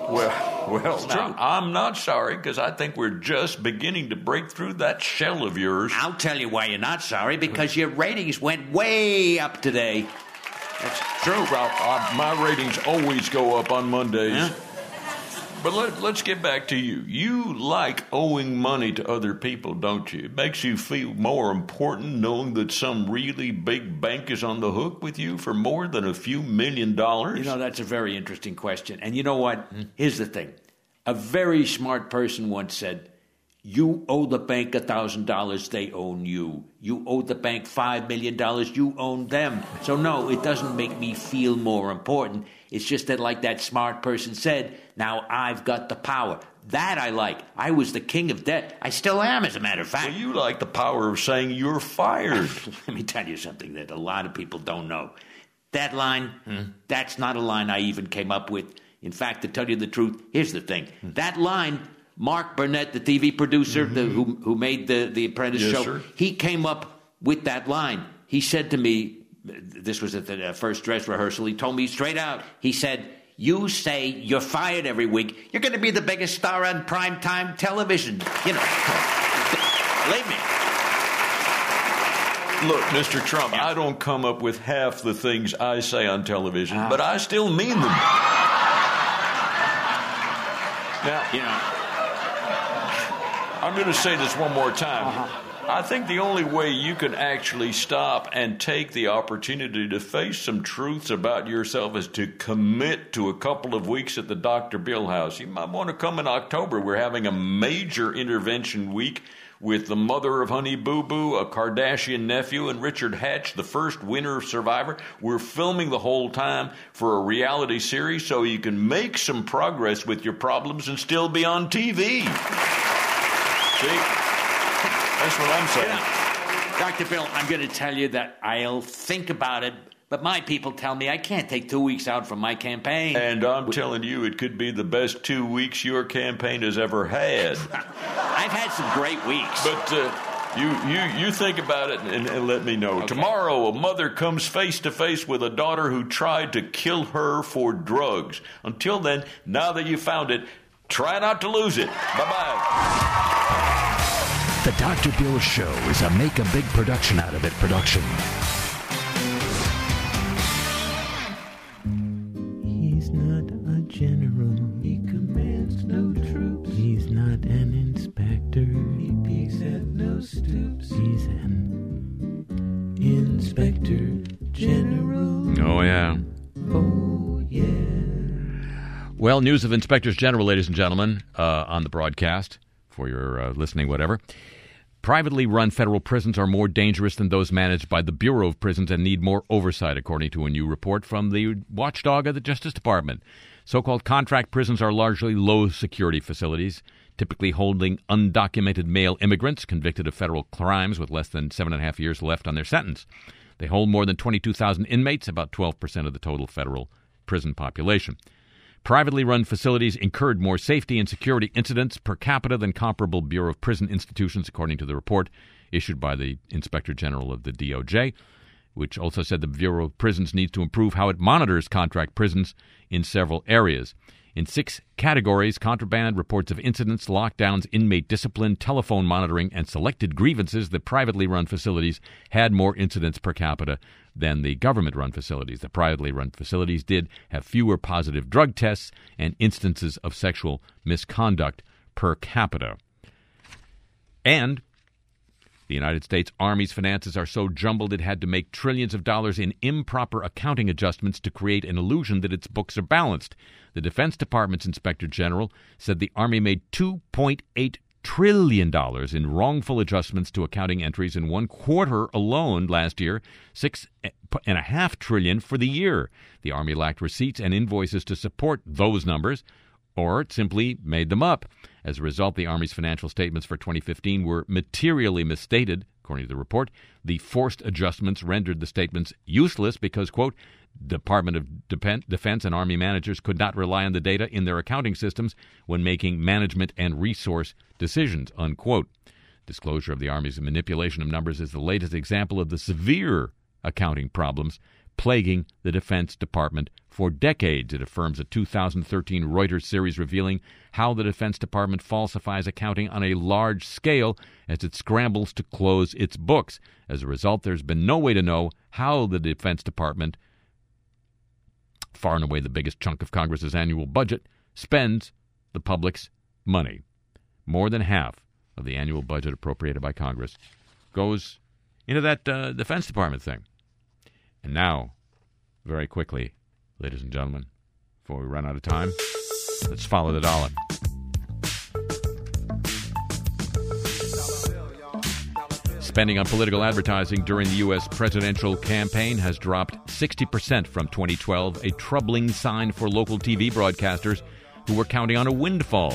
Speaker 5: Well, well, now. I'm not sorry because I think we're just beginning to break through that shell of yours.
Speaker 10: I'll tell you why you're not sorry because your ratings went way up today. That's true.
Speaker 5: Uh, my ratings always go up on Mondays.
Speaker 10: Yeah.
Speaker 5: But let, let's get back to you. You like owing money to other people, don't you? It makes you feel more important knowing that some really big bank is on the hook with you for more than a few million dollars.
Speaker 10: You know, that's a very interesting question. And you know what? Here's the thing a very smart person once said, You owe the bank a $1,000, they own you. You owe the bank $5 million, you own them. So, no, it doesn't make me feel more important. It's just that, like that smart person said, now I've got the power. That I like. I was the king of debt. I still am, as a matter of fact.
Speaker 5: Well, you like the power of saying you're fired.
Speaker 10: Let me tell you something that a lot of people don't know. That line, hmm? that's not a line I even came up with. In fact, to tell you the truth, here's the thing. Hmm. That line, Mark Burnett, the TV producer the, who, who made the, the Apprentice
Speaker 5: Yes,
Speaker 10: show,
Speaker 5: sir.
Speaker 10: he came up with that line. He said to me, this was at the uh, first dress rehearsal, he told me straight out, he said, you say you're fired every week. You're going to be the biggest star on primetime television. You know, believe me.
Speaker 5: Look, Mr. Trump, I don't come up with half the things I say on television,
Speaker 10: Ah.
Speaker 5: but I still mean them. Now,
Speaker 10: You know,
Speaker 5: I'm going to say this one more time. Uh-huh. I think the only way you can actually stop and take the opportunity to face some truths about yourself is to commit to a couple of weeks at the Dr. Bill house. You might want to come in October. We're having a major intervention week with the mother of Honey Boo Boo, a Kardashian nephew, and Richard Hatch, the first winner of survivor. We're filming the whole time for a reality series so you can make some progress with your problems and still be on TV. See? That's what I'm saying.
Speaker 10: Dr. Bill, I'm going to tell you that I'll think about it, but my people tell me I can't take two weeks out from my campaign.
Speaker 5: And I'm telling you, it could be the best two weeks your campaign has ever had.
Speaker 10: I've had some great weeks.
Speaker 5: But uh, you, you, you think about it and, and let me know. Tomorrow, a mother comes face to face with a daughter who tried to kill her for drugs. Until then, now that you found it, try not to lose it. Bye bye.
Speaker 8: The Dr. Bill Show is a make a big production out of it production.
Speaker 11: Inspector general.
Speaker 3: Oh, yeah.
Speaker 11: Oh, yeah.
Speaker 3: Well, news of inspectors general, ladies and gentlemen, uh, on the broadcast for your uh, listening, whatever. Privately run federal prisons are more dangerous than those managed by the Bureau of Prisons and need more oversight, according to a new report from the watchdog of the Justice Department. So called contract prisons are largely low security facilities, typically holding undocumented male immigrants convicted of federal crimes with less than seven and a half years left on their sentence. They hold more than 22,000 inmates, about 12% of the total federal prison population. Privately run facilities incurred more safety and security incidents per capita than comparable Bureau of Prison institutions, according to the report issued by the Inspector General of the DOJ, which also said the Bureau of Prisons needs to improve how it monitors contract prisons in several areas. In six categories contraband, reports of incidents, lockdowns, inmate discipline, telephone monitoring, and selected grievances the privately run facilities had more incidents per capita than the government run facilities. The privately run facilities did have fewer positive drug tests and instances of sexual misconduct per capita. And the United States Army's finances are so jumbled it had to make trillions of dollars in improper accounting adjustments to create an illusion that its books are balanced. The Defense Department's Inspector General said the Army made $2.8 trillion in wrongful adjustments to accounting entries in one quarter alone last year, six and a half trillion for the year. The Army lacked receipts and invoices to support those numbers or it simply made them up. As a result, the Army's financial statements for 2015 were materially misstated, according to the report. The forced adjustments rendered the statements useless because, quote, Department of Defense and Army managers could not rely on the data in their accounting systems when making management and resource decisions, unquote. Disclosure of the Army's manipulation of numbers is the latest example of the severe accounting problems plaguing the Defense Department for decades. It affirms a 2013 Reuters series revealing how the Defense Department falsifies accounting on a large scale as it scrambles to close its books. As a result, there's been no way to know how the Defense Department, far and away the biggest chunk of Congress's annual budget, spends the public's money. More than half of the annual budget appropriated by Congress goes into that uh, Defense Department thing. And now, very quickly, ladies and gentlemen, before we run out of time, let's follow the dollar. Spending on political advertising during the U.S. presidential campaign has dropped 60% from 2012, a troubling sign for local TV broadcasters who were counting on a windfall.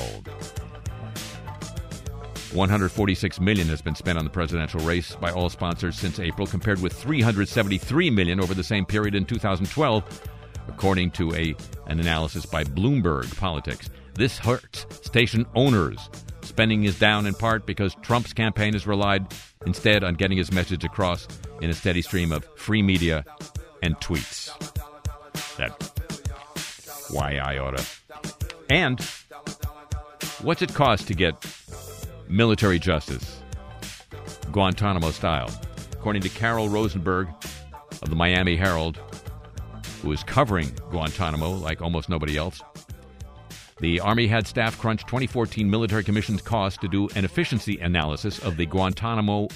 Speaker 3: 146 million has been spent on the presidential race by all sponsors since April, compared with 373 million over the same period in 2012, according to a an analysis by Bloomberg Politics. This hurts station owners. Spending is down in part because Trump's campaign has relied instead on getting his message across in a steady stream of free media and tweets. That why I oughta. And what's it cost to get military justice, Guantanamo style. According to Carol Rosenberg of the Miami Herald, who is covering Guantanamo like almost nobody else, The Army had staff crunch 2014 military commission's cost to do an efficiency analysis of the Guantanamo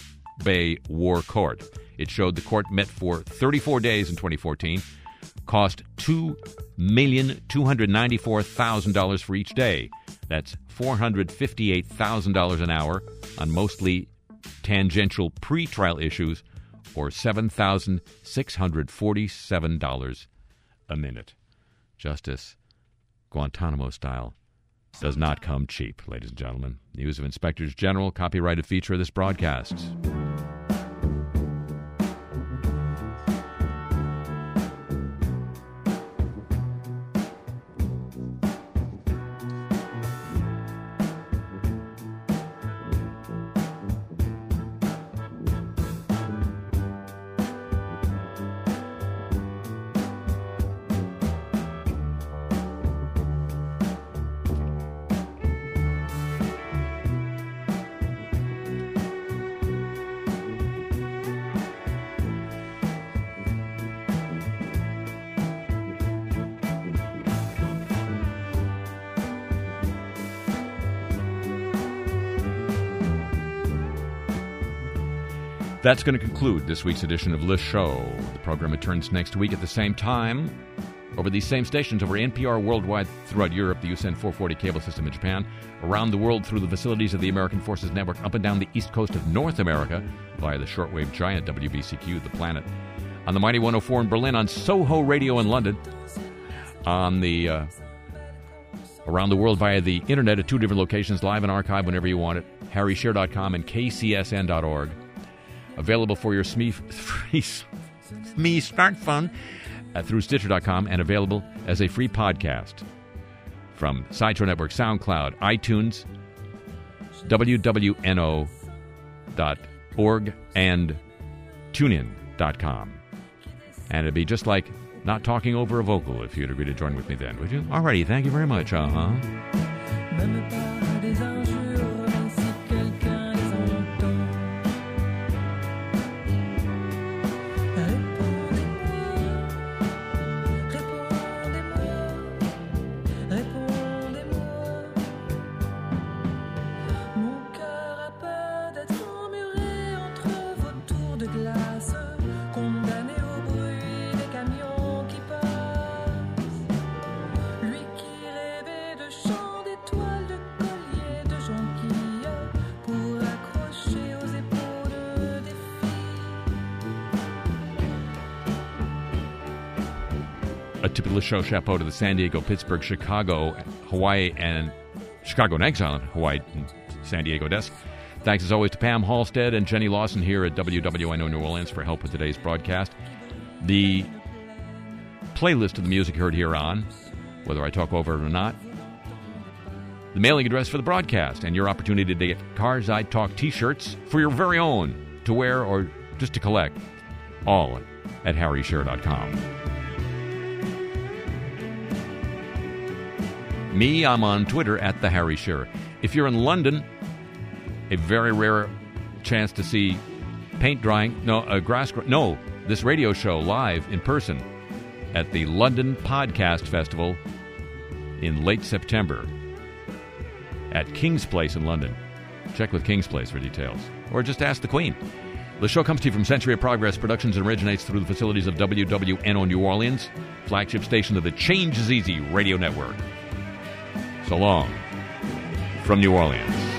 Speaker 3: Bay War Court. It showed the court met for 34 days in 2014, cost $2,294,000 for each day. That's $458,000 an hour on mostly tangential pretrial issues, or $7,647 a minute. Justice, Guantanamo style, does not come cheap, ladies and gentlemen. News of Inspectors General, copyrighted feature of this broadcast. That's going to conclude this week's edition of Le Show. The program returns next week at the same time over these same stations over NPR worldwide throughout Europe, the USEN 440 cable system in Japan, around the world through the facilities of the American Forces Network, up and down the east coast of North America via the shortwave giant WBCQ, The Planet, on the Mighty 104 in Berlin, on Soho Radio in London, on the uh, around the world via the internet at two different locations, live and archive whenever you want it, harryshearer.com and kcsn.org available for your SME, free, SME smartphone uh, through Stitcher.com and available as a free podcast from Sideshow Network, SoundCloud, iTunes, wwno.org, and tunein.com. And it'd be just like not talking over a vocal if you'd agree to join with me then, would you? Alrighty, thank you very much. Uh huh. Typical show chapeau to the San Diego, Pittsburgh, Chicago, Hawaii, and Chicago and Exile Hawaii and San Diego desk. Thanks as always to Pam Halstead and Jenny Lawson here at WWNO New Orleans for help with today's broadcast. The playlist of the music heard here on, whether I talk over it or not, the mailing address for the broadcast, and your opportunity to get Cars I Talk t shirts for your very own to wear or just to collect, all at harryshearer.com. Me, I'm on Twitter at the Harry Shearer. If you're in London, a very rare chance to see paint drying. No, a grass. gr- No, this radio show live in person at the London Podcast Festival in late September at King's Place in London. Check with King's Place for details, or just ask the Queen. The show comes to you from Century of Progress Productions and originates through the facilities of WWNO New Orleans, flagship station of the Change is Easy radio network. So long from New Orleans.